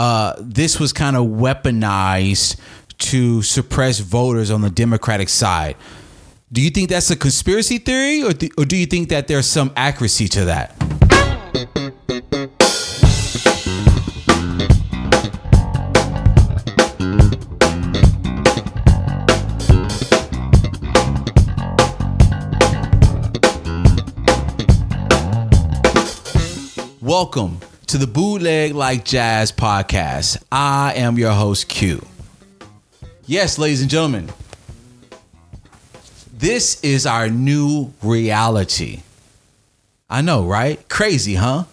uh, this was kind of weaponized to suppress voters on the Democratic side. Do you think that's a conspiracy theory, or do, or do you think that there's some accuracy to that? Welcome to the Bootleg Like Jazz podcast. I am your host, Q. Yes, ladies and gentlemen, this is our new reality. I know, right? Crazy, huh?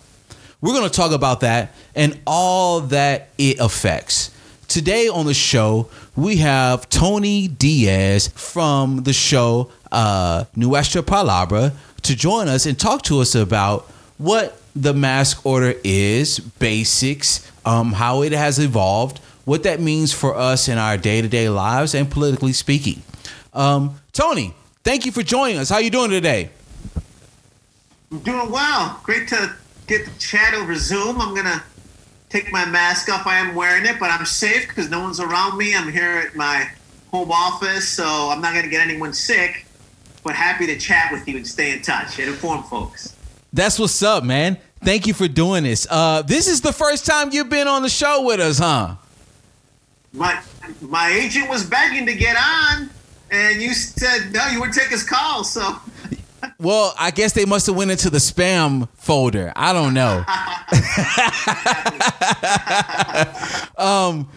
We're going to talk about that and all that it affects. Today on the show, we have Tony Diaz from the show uh, Nuestra Palabra to join us and talk to us about what the mask order is, basics, um, how it has evolved, what that means for us in our day to day lives, and politically speaking. Um, Tony, thank you for joining us. How are you doing today? I'm doing well. Great to get the chat over Zoom. I'm gonna take my mask off. I am wearing it, but I'm safe because no one's around me. I'm here at my home office, so I'm not gonna get anyone sick. But happy to chat with you and stay in touch and inform folks. That's what's up, man. Thank you for doing this. Uh, this is the first time you've been on the show with us, huh? My my agent was begging to get on, and you said no, you wouldn't take his call. So, well, I guess they must have went into the spam folder. I don't know. um,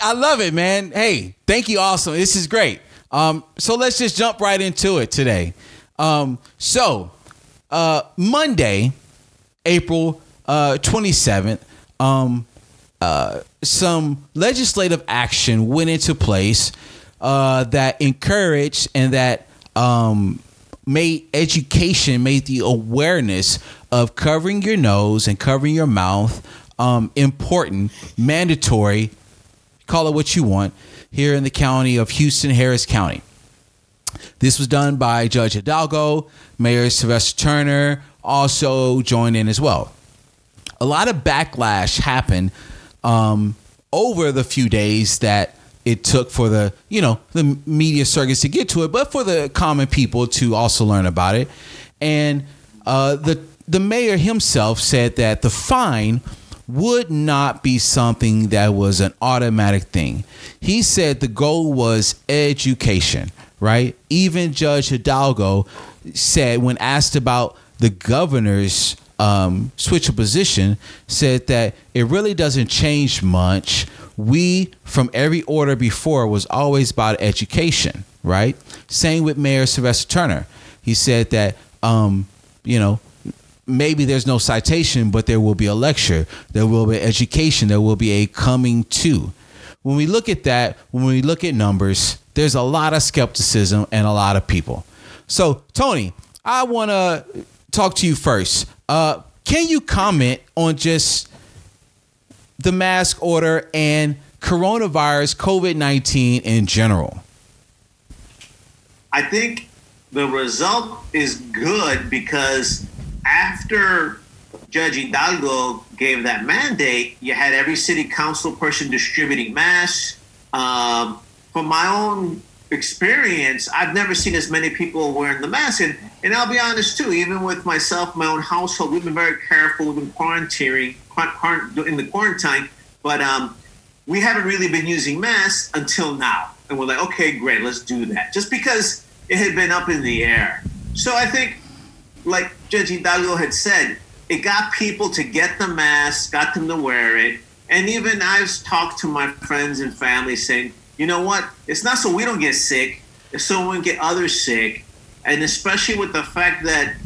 I love it, man. Hey, thank you. Awesome. This is great. Um, so let's just jump right into it today. Um, so uh, Monday April uh, 27th, um, uh, some legislative action went into place uh, that encouraged and that um, made education, made the awareness of covering your nose and covering your mouth um, important, mandatory, call it what you want, here in the county of Houston, Harris County. This was done by Judge Hidalgo, Mayor Sylvester Turner, also joined in as well. A lot of backlash happened um, over the few days that it took for the you know the media circus to get to it, but for the common people to also learn about it. And uh, the the mayor himself said that the fine would not be something that was an automatic thing. He said the goal was education, right? Even Judge Hidalgo said when asked about the governor's um, switch of position said that it really doesn't change much. We, from every order before, was always about education, right? Same with Mayor Sylvester Turner. He said that, um, you know, maybe there's no citation, but there will be a lecture, there will be education, there will be a coming to. When we look at that, when we look at numbers, there's a lot of skepticism and a lot of people. So, Tony, I want to talk to you first. Uh, can you comment on just the mask order and coronavirus, COVID 19 in general? I think the result is good because after Judge Hidalgo gave that mandate, you had every city council person distributing masks. Um, from my own experience, I've never seen as many people wearing the mask. And, and I'll be honest too, even with myself, my own household, we've been very careful. We've been quarantining in the quarantine, but um, we haven't really been using masks until now. And we're like, okay, great, let's do that. Just because it had been up in the air. So I think, like Judge Hidalgo had said, it got people to get the mask, got them to wear it. And even I've talked to my friends and family saying, you know what? It's not so we don't get sick, it's so we get others sick. And especially with the fact that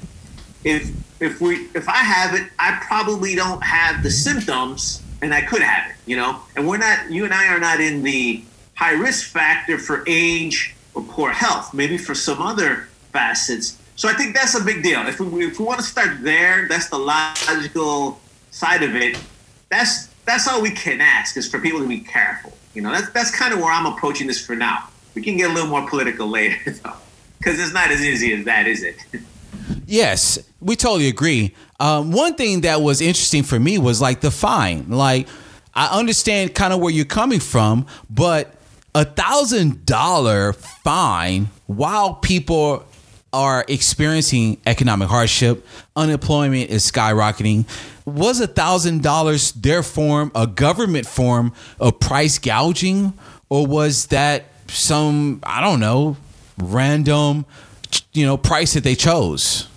if if we if I have it, I probably don't have the symptoms and I could have it, you know? And we're not you and I are not in the high risk factor for age or poor health, maybe for some other facets. So I think that's a big deal. If we, if we want to start there, that's the logical side of it. That's that's all we can ask is for people to be careful. You know, that's that's kind of where I'm approaching this for now. We can get a little more political later, though, because it's not as easy as that, is it? yes, we totally agree. Um, one thing that was interesting for me was like the fine. Like, I understand kind of where you're coming from, but a thousand dollar fine while people are experiencing economic hardship, unemployment is skyrocketing. Was a thousand dollars their form, a government form of price gouging, or was that some I don't know, random, you know, price that they chose?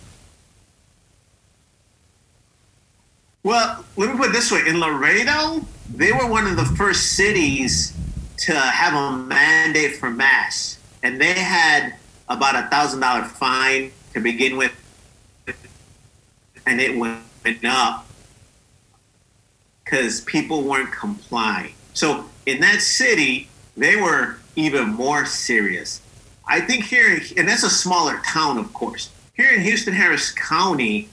Well, let me put it this way: in Laredo, they were one of the first cities to have a mandate for masks, and they had about a thousand dollar fine to begin with, and it went up because people weren't complying. So in that city, they were even more serious. I think here, and that's a smaller town, of course. Here in Houston Harris County,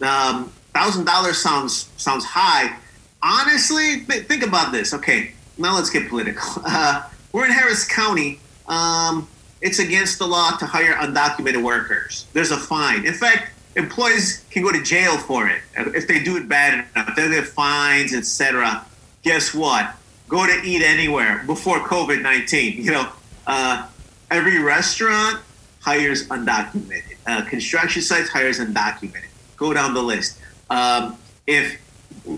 um, thousand dollars sounds sounds high. Honestly, th- think about this. Okay, now let's get political. Uh, we're in Harris County. Um, it's against the law to hire undocumented workers. There's a fine. In fact, employees can go to jail for it if they do it bad enough. They get fines, etc. Guess what? Go to eat anywhere before COVID nineteen. You know, uh, every restaurant hires undocumented. Uh, construction sites hires undocumented. Go down the list. Um, if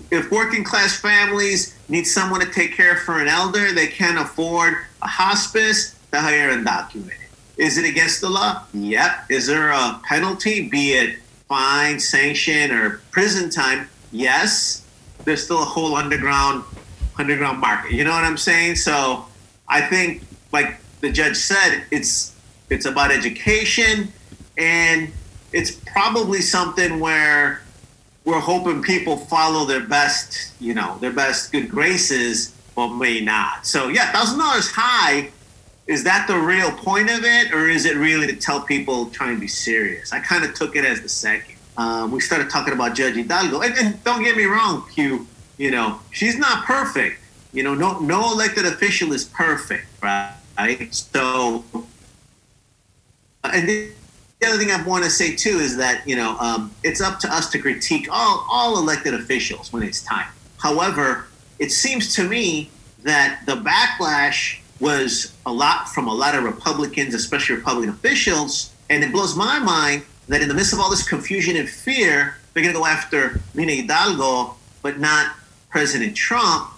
if working class families need someone to take care for an elder, they can't afford a hospice, they hire undocumented. Is it against the law? Yep. Is there a penalty, be it fine, sanction, or prison time? Yes. There's still a whole underground underground market. You know what I'm saying? So I think, like the judge said, it's it's about education, and it's probably something where we're hoping people follow their best, you know, their best good graces, but may not. So yeah, thousand dollars high. Is that the real point of it, or is it really to tell people trying to be serious? I kind of took it as the second. Um, we started talking about Judge Hidalgo, and, and don't get me wrong, Q. You know, she's not perfect. You know, no no elected official is perfect, right? So, and the other thing I want to say too is that you know um, it's up to us to critique all all elected officials when it's time. However, it seems to me that the backlash was a lot from a lot of Republicans, especially Republican officials, and it blows my mind that in the midst of all this confusion and fear, they're going to go after Lina Hidalgo, but not President Trump,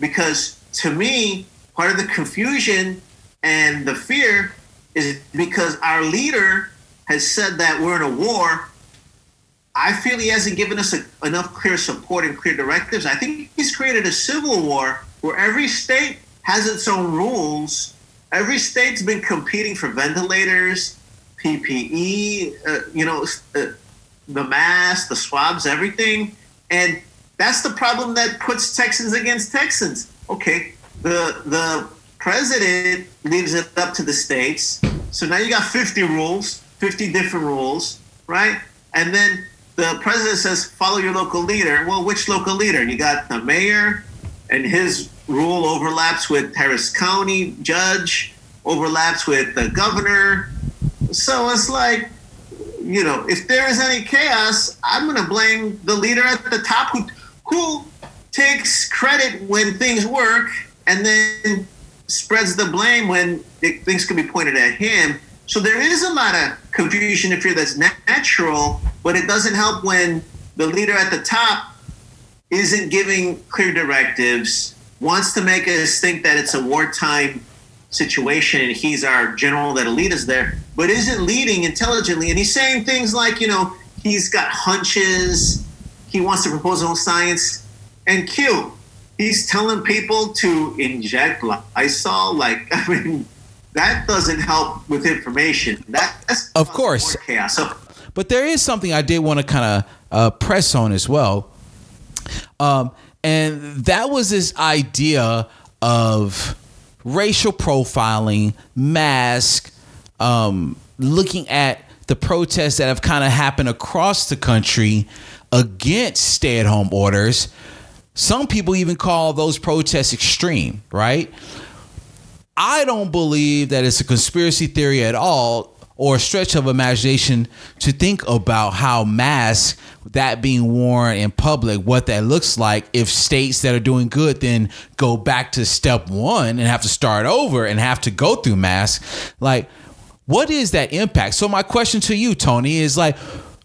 because to me, part of the confusion and the fear is because our leader has said that we're in a war. I feel he hasn't given us a, enough clear support and clear directives. I think he's created a civil war where every state has its own rules. Every state's been competing for ventilators, PPE, uh, you know, uh, the masks, the swabs, everything. And that's the problem that puts Texans against Texans. Okay, the the president leaves it up to the states. So now you got 50 rules, 50 different rules, right? And then the president says, follow your local leader. Well, which local leader? You got the mayor, and his rule overlaps with Harris County judge, overlaps with the governor. So it's like, you know, if there is any chaos, I'm going to blame the leader at the top who, who takes credit when things work and then spreads the blame when it, things can be pointed at him. So there is a lot of confusion and fear that's natural, but it doesn't help when the leader at the top isn't giving clear directives, wants to make us think that it's a wartime situation and he's our general that'll lead us there, but isn't leading intelligently. And he's saying things like, you know, he's got hunches, he wants to propose his own science. And Q, he's telling people to inject Lysol. Like, I mean, that doesn't help with information. That, That's of course chaos. So, but there is something I did want to kind of uh, press on as well, um, and that was this idea of racial profiling, mask, um, looking at the protests that have kind of happened across the country against stay-at-home orders. Some people even call those protests extreme, right? I don't believe that it's a conspiracy theory at all or a stretch of imagination to think about how masks that being worn in public, what that looks like if states that are doing good then go back to step one and have to start over and have to go through masks. Like, what is that impact? So my question to you, Tony, is like,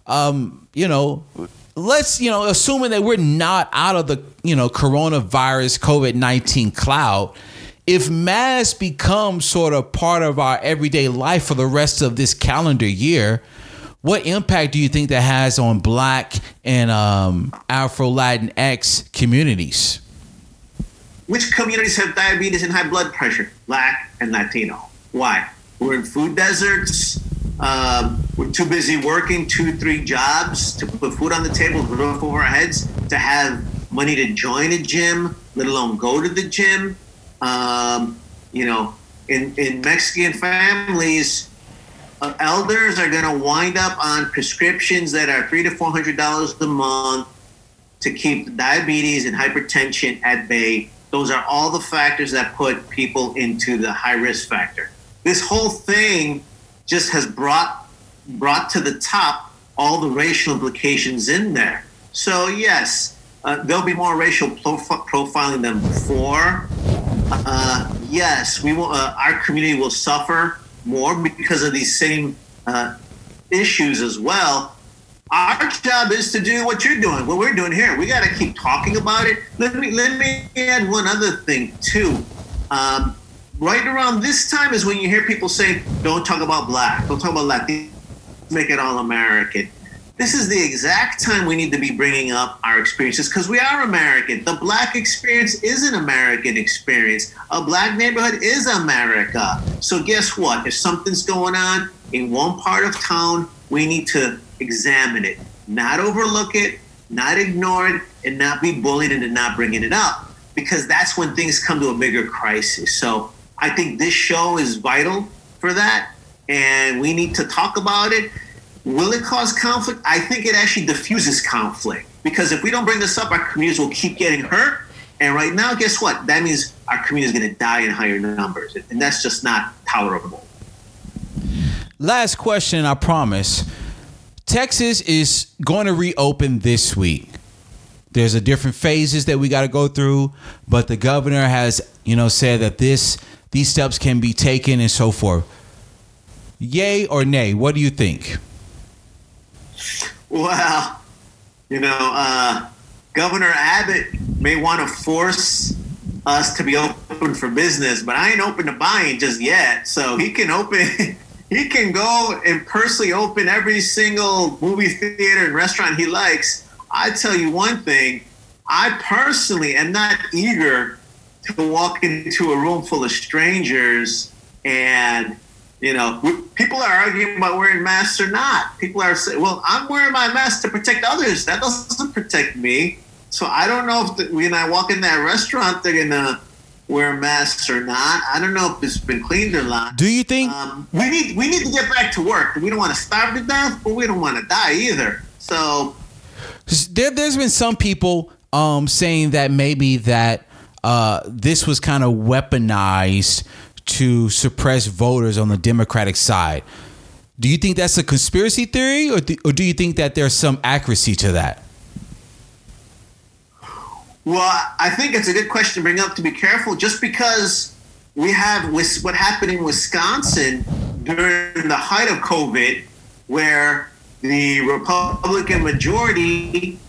um, you know, let's you know, assuming that we're not out of the you know coronavirus COVID nineteen cloud if masks become sort of part of our everyday life for the rest of this calendar year, what impact do you think that has on Black and um, Afro Latinx communities? Which communities have diabetes and high blood pressure? Black and Latino. Why? We're in food deserts. Um, we're too busy working two, three jobs to put food on the table, roof over our heads, to have money to join a gym, let alone go to the gym. Um, you know, in, in Mexican families, elders are going to wind up on prescriptions that are three to four hundred dollars a month to keep diabetes and hypertension at bay. Those are all the factors that put people into the high risk factor. This whole thing just has brought brought to the top all the racial implications in there. So yes, uh, there'll be more racial profi- profiling than before. Uh, yes, we will. Uh, our community will suffer more because of these same uh, issues as well. Our job is to do what you're doing, what we're doing here. We got to keep talking about it. Let me let me add one other thing too. Um, right around this time is when you hear people say, "Don't talk about black. Don't talk about Latino. Make it all American." This is the exact time we need to be bringing up our experiences because we are American. The black experience is an American experience. A black neighborhood is America. So, guess what? If something's going on in one part of town, we need to examine it, not overlook it, not ignore it, and not be bullied into not bringing it up because that's when things come to a bigger crisis. So, I think this show is vital for that, and we need to talk about it Will it cause conflict? I think it actually diffuses conflict because if we don't bring this up, our communities will keep getting hurt. And right now, guess what? That means our community is going to die in higher numbers, and that's just not tolerable. Last question, I promise. Texas is going to reopen this week. There's a different phases that we got to go through, but the governor has, you know, said that this these steps can be taken and so forth. Yay or nay? What do you think? Well, you know, uh, Governor Abbott may want to force us to be open for business, but I ain't open to buying just yet. So he can open, he can go and personally open every single movie theater and restaurant he likes. I tell you one thing, I personally am not eager to walk into a room full of strangers and you know, people are arguing about wearing masks or not. People are saying, "Well, I'm wearing my mask to protect others. That doesn't protect me." So I don't know if the, when I walk in that restaurant, they're gonna wear masks or not. I don't know if it's been cleaned or not. Do you think um, we need we need to get back to work? We don't want to starve to death, but we don't want to die either. So there, has been some people um, saying that maybe that uh, this was kind of weaponized to suppress voters on the Democratic side. Do you think that's a conspiracy theory, or do, or do you think that there's some accuracy to that? Well, I think it's a good question to bring up to be careful, just because we have what happened in Wisconsin during the height of COVID, where the Republican majority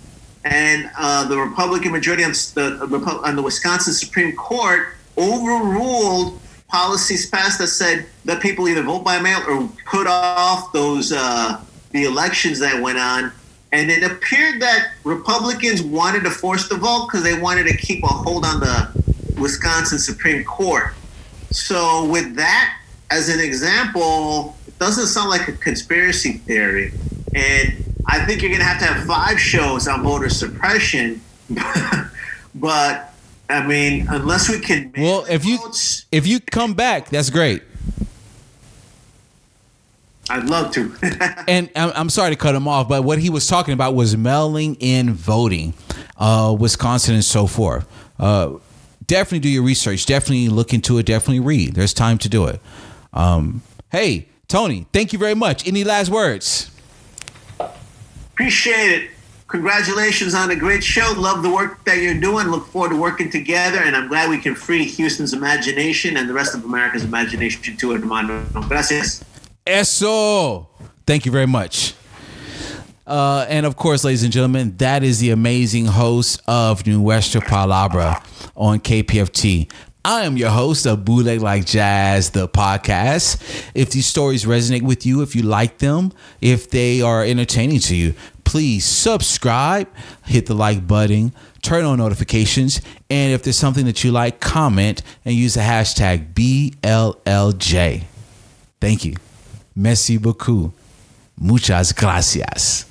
and uh, the Republican majority on the, on the Wisconsin Supreme Court overruled policies passed that said that people either vote by mail or put off those uh, the elections that went on. And it appeared that Republicans wanted to force the vote because they wanted to keep a hold on the Wisconsin Supreme Court. So, with that as an example, it doesn't sound like a conspiracy theory. And I think you're going to have to have five shows on voter suppression. but I mean, unless we can. Well, if you votes, if you come back, that's great. I'd love to. and I'm sorry to cut him off, but what he was talking about was mailing in voting, uh, Wisconsin and so forth. Uh, definitely do your research. Definitely look into it. Definitely read. There's time to do it. Um, hey, Tony, thank you very much. Any last words? Appreciate it. Congratulations on a great show. Love the work that you're doing. Look forward to working together. And I'm glad we can free Houston's imagination and the rest of America's imagination too, hermano. Gracias. Eso. Thank you very much. Uh, and of course, ladies and gentlemen, that is the amazing host of Nuestra Palabra on KPFT. I am your host of Bootleg Like Jazz, the podcast. If these stories resonate with you, if you like them, if they are entertaining to you, please subscribe, hit the like button, turn on notifications, and if there's something that you like, comment and use the hashtag BLLJ. Thank you. Merci beaucoup. Muchas gracias.